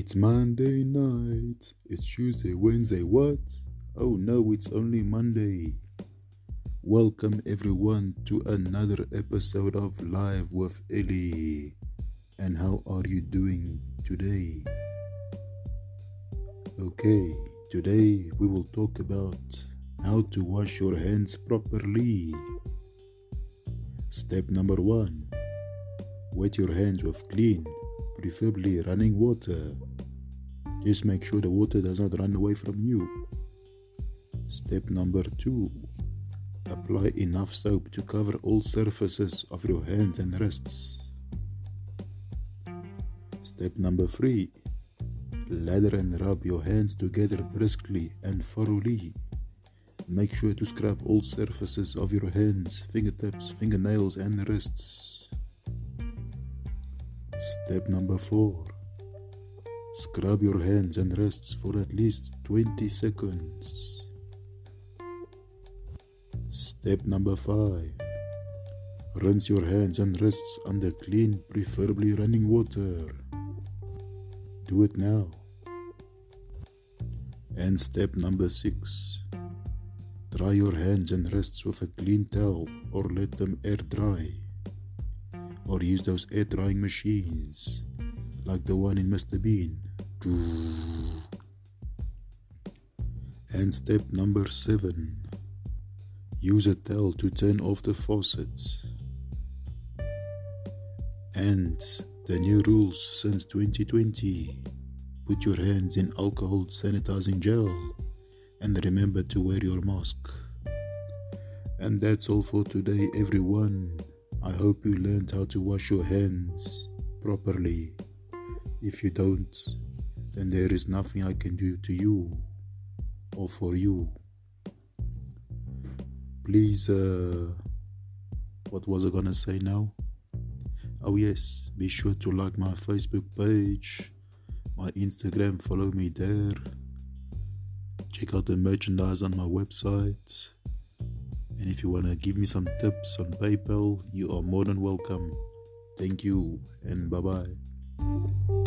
It's Monday night. It's Tuesday, Wednesday, what? Oh no, it's only Monday. Welcome everyone to another episode of Live with Ellie. And how are you doing today? Okay, today we will talk about how to wash your hands properly. Step number one wet your hands with clean, preferably running water. Just make sure the water does not run away from you. Step number two apply enough soap to cover all surfaces of your hands and wrists. Step number three lather and rub your hands together briskly and thoroughly. Make sure to scrub all surfaces of your hands, fingertips, fingernails, and wrists. Step number 4 Scrub your hands and wrists for at least 20 seconds. Step number 5 Rinse your hands and wrists under clean, preferably running water. Do it now. And step number 6 Dry your hands and wrists with a clean towel or let them air dry. Or use those air drying machines like the one in Mr. Bean. And step number 7 Use a towel to turn off the faucet. And the new rules since 2020 put your hands in alcohol sanitizing gel and remember to wear your mask. And that's all for today, everyone. I hope you learned how to wash your hands properly. If you don't, then there is nothing I can do to you or for you. Please, uh, what was I gonna say now? Oh, yes, be sure to like my Facebook page, my Instagram, follow me there. Check out the merchandise on my website. And if you want to give me some tips on PayPal, you are more than welcome. Thank you and bye bye.